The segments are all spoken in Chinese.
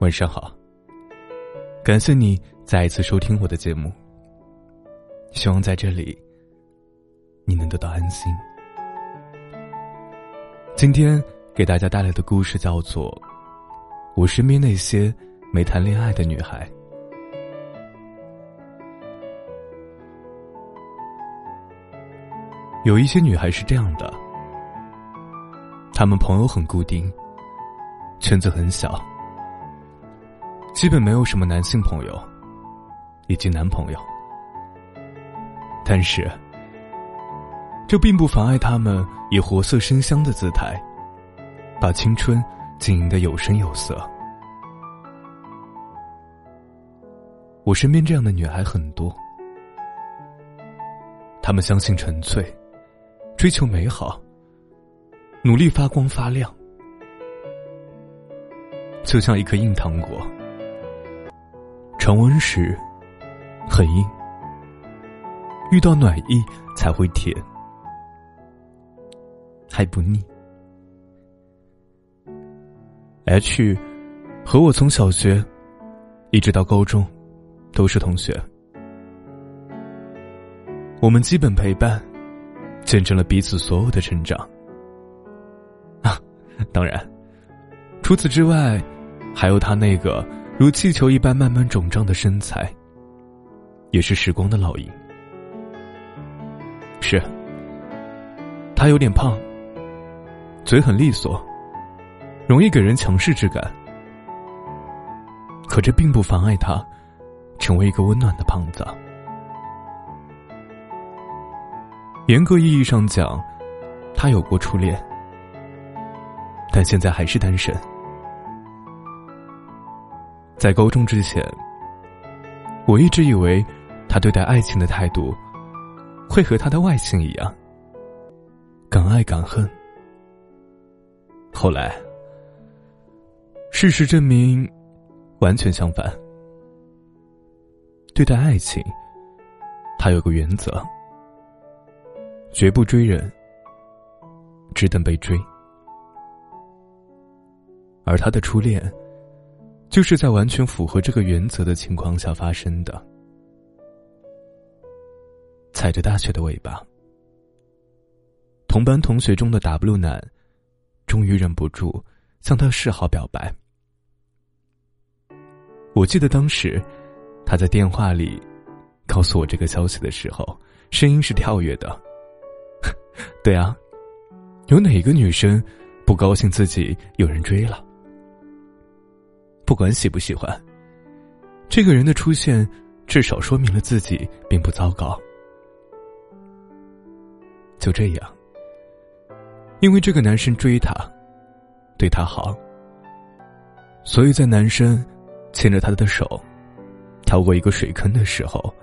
晚上好，感谢你再一次收听我的节目。希望在这里，你能得到安心。今天给大家带来的故事叫做《我身边那些没谈恋爱的女孩》。有一些女孩是这样的，她们朋友很固定，圈子很小。基本没有什么男性朋友，以及男朋友，但是，这并不妨碍他们以活色生香的姿态，把青春经营的有声有色。我身边这样的女孩很多，她们相信纯粹，追求美好，努力发光发亮，就像一颗硬糖果。常温时很硬，遇到暖意才会甜，还不腻。H 和我从小学一直到高中都是同学，我们基本陪伴，见证了彼此所有的成长。啊，当然，除此之外，还有他那个。如气球一般慢慢肿胀的身材，也是时光的烙印。是，他有点胖，嘴很利索，容易给人强势之感。可这并不妨碍他成为一个温暖的胖子。严格意义上讲，他有过初恋，但现在还是单身。在高中之前，我一直以为他对待爱情的态度会和他的外形一样，敢爱敢恨。后来，事实证明，完全相反。对待爱情，他有个原则：绝不追人，只等被追。而他的初恋。就是在完全符合这个原则的情况下发生的。踩着大雪的尾巴，同班同学中的 W 男，终于忍不住向他示好表白。我记得当时，他在电话里告诉我这个消息的时候，声音是跳跃的。对啊，有哪个女生不高兴自己有人追了？不管喜不喜欢，这个人的出现，至少说明了自己并不糟糕。就这样，因为这个男生追她，对她好，所以在男生牵着她的手跳过一个水坑的时候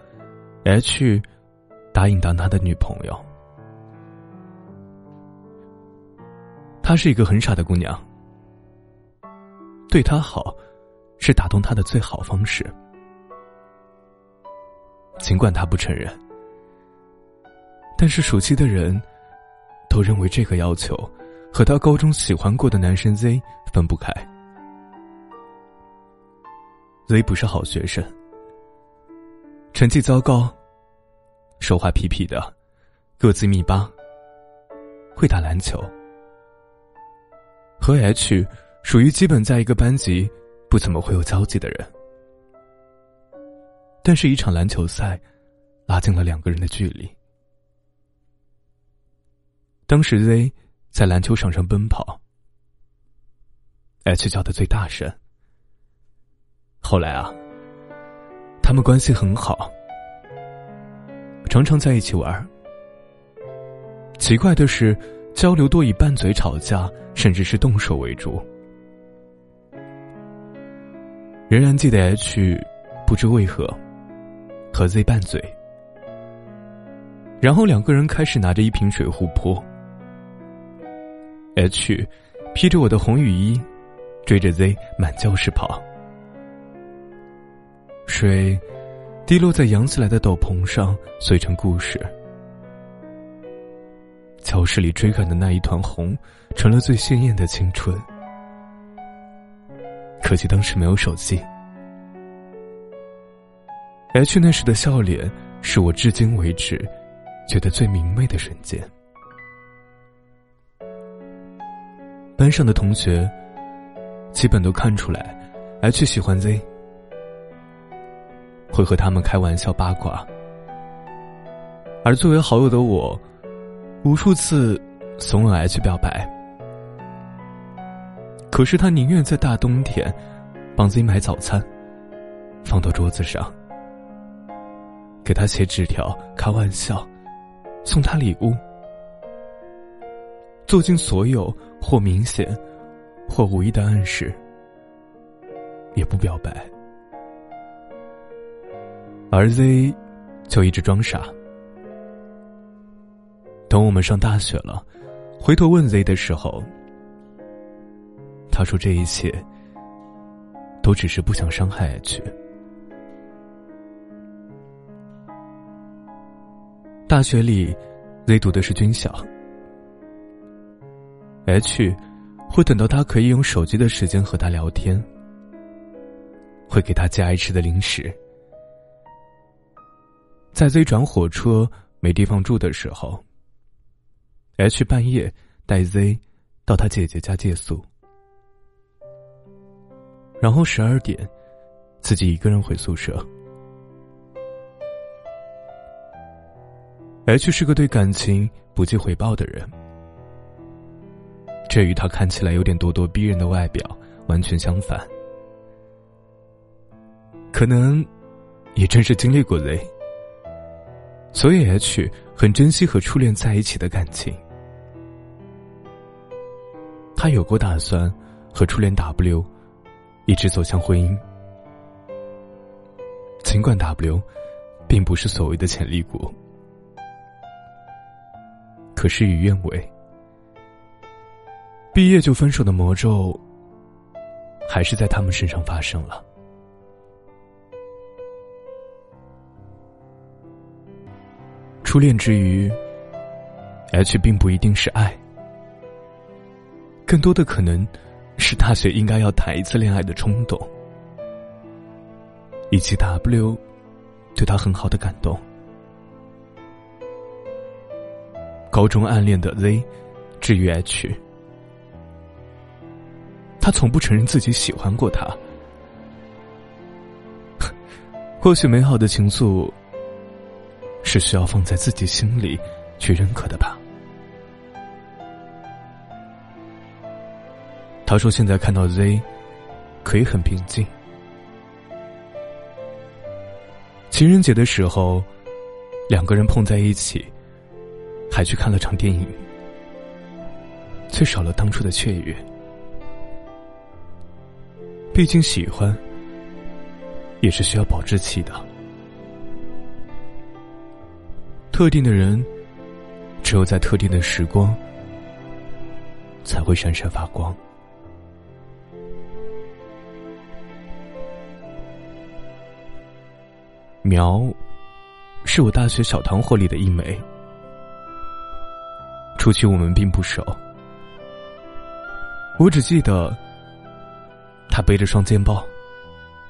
，H 答应当他的女朋友。她是一个很傻的姑娘，对他好。是打动他的最好方式，尽管他不承认，但是熟悉的人都认为这个要求和他高中喜欢过的男生 Z 分不开。Z 不是好学生，成绩糟糕，说话痞痞的，个子密巴，会打篮球，和 H 属于基本在一个班级。不怎么会有交集的人，但是，一场篮球赛拉近了两个人的距离。当时 Z 在篮球场上奔跑，H 叫的最大声。后来啊，他们关系很好，常常在一起玩。奇怪的是，交流多以拌嘴、吵架，甚至是动手为主。仍然记得 H，不知为何和 Z 拌嘴，然后两个人开始拿着一瓶水互泼。H 披着我的红雨衣，追着 Z 满教室跑，水滴落在扬起来的斗篷上，碎成故事。教室里追赶的那一团红，成了最鲜艳的青春。可惜当时没有手机。H 那时的笑脸，是我至今为止觉得最明媚的瞬间。班上的同学基本都看出来，H 喜欢 Z，会和他们开玩笑八卦。而作为好友的我，无数次怂恿 H 表白，可是他宁愿在大冬天帮 Z 买早餐，放到桌子上。给他写纸条，开玩笑，送他礼物，做尽所有或明显或无意的暗示，也不表白。而 Z 就一直装傻。等我们上大学了，回头问 Z 的时候，他说这一切都只是不想伤害 H。大学里，Z 读的是军校。H 会等到他可以用手机的时间和他聊天，会给他加爱吃的零食。在 Z 转火车没地方住的时候，H 半夜带 Z 到他姐姐家借宿，然后十二点自己一个人回宿舍。H 是个对感情不计回报的人，这与他看起来有点咄咄逼人的外表完全相反。可能，也正是经历过雷所以 H 很珍惜和初恋在一起的感情。他有过打算和初恋 W 一直走向婚姻，尽管 W 并不是所谓的潜力股。可事与愿违，毕业就分手的魔咒，还是在他们身上发生了。初恋之余，H 并不一定是爱，更多的可能是大学应该要谈一次恋爱的冲动，以及 W 对他很好的感动。高中暗恋的 Z，至于 H，他从不承认自己喜欢过他。或许美好的情愫，是需要放在自己心里去认可的吧。他说：“现在看到 Z，可以很平静。情人节的时候，两个人碰在一起。”还去看了场电影，却少了当初的雀跃。毕竟喜欢也是需要保质期的，特定的人只有在特定的时光才会闪闪发光。苗是我大学小团伙里的一枚。初期我们并不熟，我只记得他背着双肩包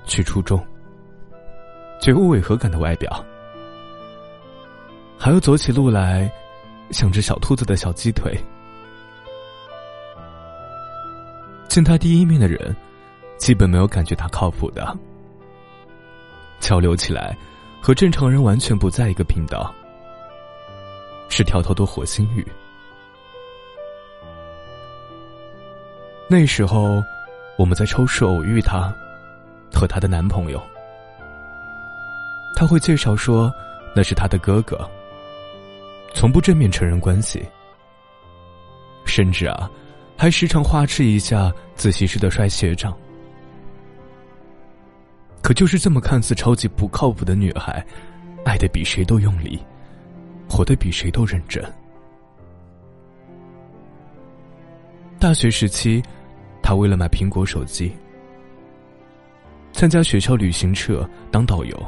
去初中，绝无违和感的外表，还有走起路来像只小兔子的小鸡腿。见他第一面的人，基本没有感觉他靠谱的，交流起来和正常人完全不在一个频道，是跳头的火星语。那时候，我们在超市偶遇她和她的男朋友。他会介绍说那是他的哥哥，从不正面承认关系，甚至啊，还时常花痴一下自习室的帅学长。可就是这么看似超级不靠谱的女孩，爱的比谁都用力，活得比谁都认真。大学时期，她为了买苹果手机，参加学校旅行社当导游，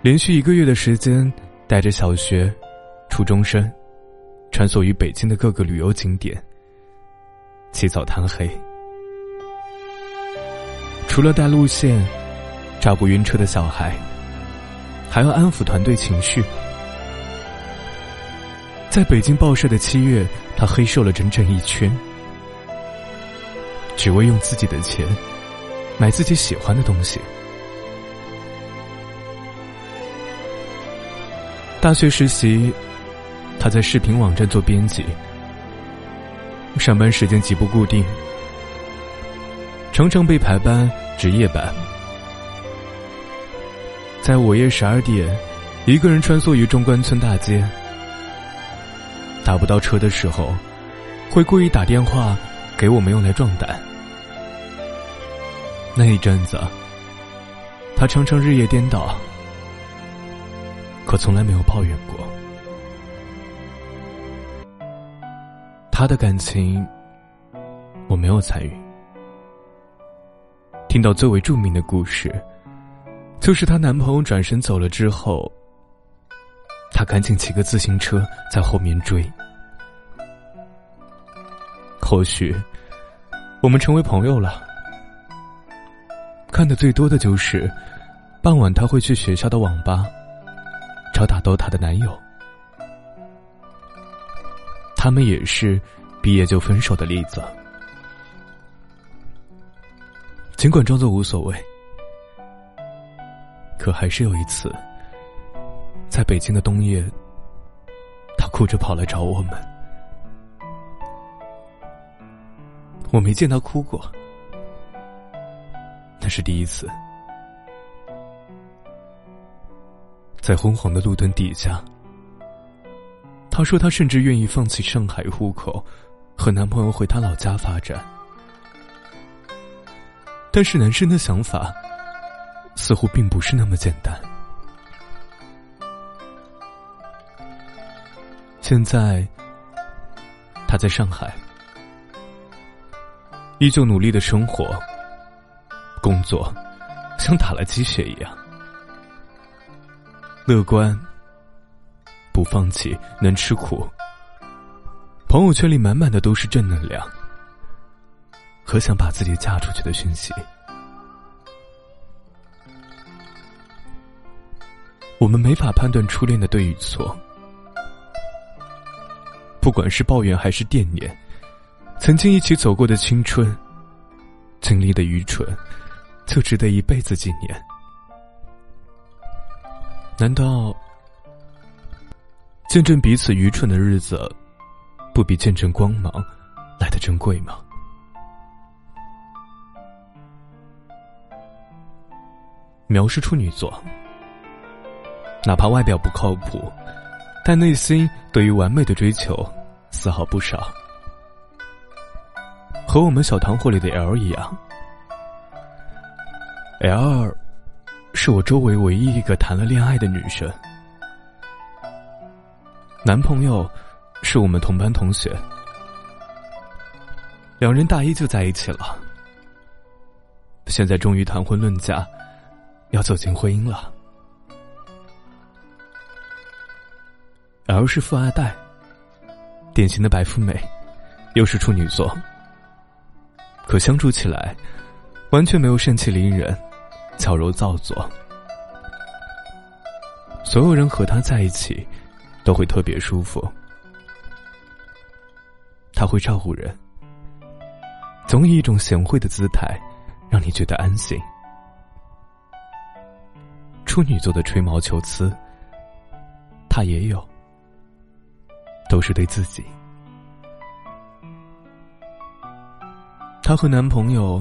连续一个月的时间，带着小学、初中生，穿梭于北京的各个旅游景点，起早贪黑。除了带路线、照顾晕车的小孩，还要安抚团队情绪。在北京报社的七月，他黑瘦了整整一圈，只为用自己的钱买自己喜欢的东西。大学实习，他在视频网站做编辑，上班时间极不固定，常常被排班值夜班，在午夜十二点，一个人穿梭于中关村大街。打不到车的时候，会故意打电话给我们用来壮胆。那一阵子，他常常日夜颠倒，可从来没有抱怨过。他的感情，我没有参与。听到最为著名的故事，就是她男朋友转身走了之后。她赶紧骑个自行车在后面追。或许我们成为朋友了。看的最多的就是傍晚她会去学校的网吧找打斗她的男友。他们也是毕业就分手的例子。尽管装作无所谓，可还是有一次。在北京的冬夜，他哭着跑来找我们。我没见他哭过，那是第一次。在昏黄的路灯底下，她说她甚至愿意放弃上海户口，和男朋友回她老家发展。但是男生的想法，似乎并不是那么简单。现在，他在上海，依旧努力的生活、工作，像打了鸡血一样，乐观，不放弃，能吃苦。朋友圈里满满的都是正能量和想把自己嫁出去的讯息。我们没法判断初恋的对与错。不管是抱怨还是惦念，曾经一起走过的青春，经历的愚蠢，就值得一辈子纪念。难道见证彼此愚蠢的日子，不比见证光芒来的珍贵吗？苗是处女座，哪怕外表不靠谱。但内心对于完美的追求丝毫不少，和我们小糖货里的 L 一样，L 是我周围唯一一个谈了恋爱的女生，男朋友是我们同班同学，两人大一就在一起了，现在终于谈婚论嫁，要走进婚姻了。L 是富二代，典型的白富美，又是处女座，可相处起来完全没有盛气凌人、矫揉造作。所有人和他在一起都会特别舒服，他会照顾人，总以一种贤惠的姿态让你觉得安心。处女座的吹毛求疵，他也有。都是对自己。她和男朋友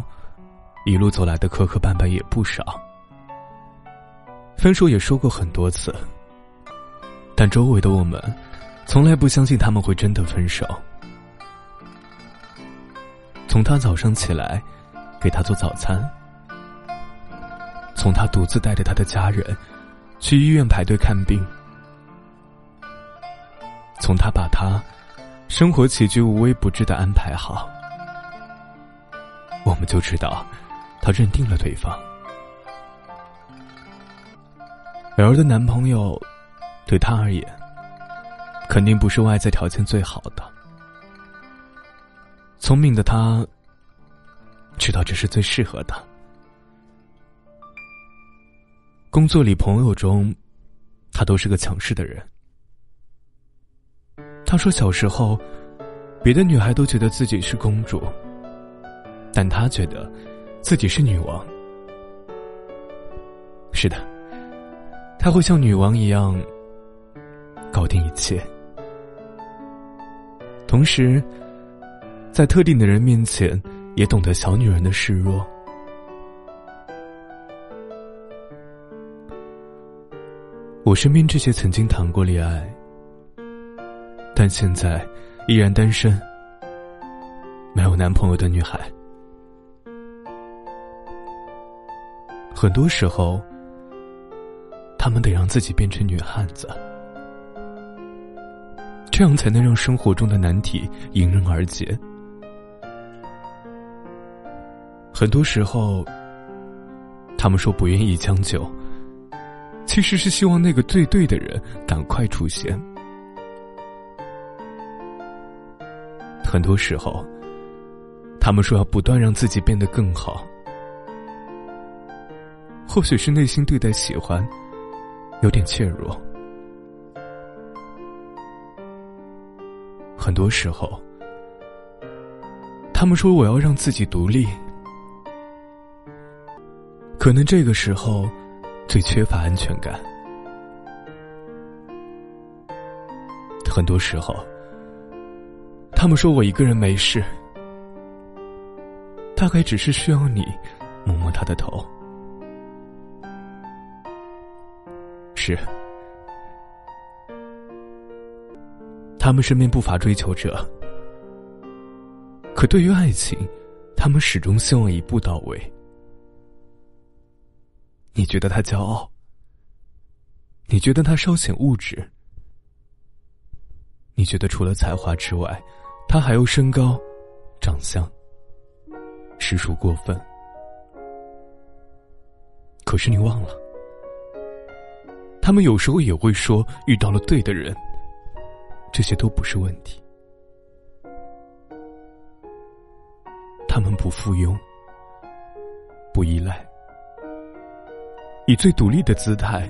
一路走来的磕磕绊绊也不少，分手也说过很多次，但周围的我们从来不相信他们会真的分手。从他早上起来给他做早餐，从他独自带着他的家人去医院排队看病。从他把他生活起居无微不至的安排好，我们就知道他认定了对方。儿的男朋友对他而言，肯定不是外在条件最好的。聪明的他知道这是最适合的，工作里、朋友中，他都是个强势的人。他说，小时候，别的女孩都觉得自己是公主，但他觉得自己是女王。是的，他会像女王一样搞定一切，同时，在特定的人面前，也懂得小女人的示弱。我身边这些曾经谈过恋爱，但现在依然单身、没有男朋友的女孩，很多时候，他们得让自己变成女汉子，这样才能让生活中的难题迎刃而解。很多时候，他们说不愿意将就。其实是希望那个最对的人赶快出现。很多时候，他们说要不断让自己变得更好，或许是内心对待喜欢有点怯弱。很多时候，他们说我要让自己独立，可能这个时候。最缺乏安全感。很多时候，他们说我一个人没事，大概只是需要你摸摸他的头。是，他们身边不乏追求者，可对于爱情，他们始终希望一步到位。你觉得他骄傲？你觉得他稍显物质？你觉得除了才华之外，他还有身高、长相，实属过分。可是你忘了，他们有时候也会说遇到了对的人，这些都不是问题。他们不附庸，不依赖。以最独立的姿态，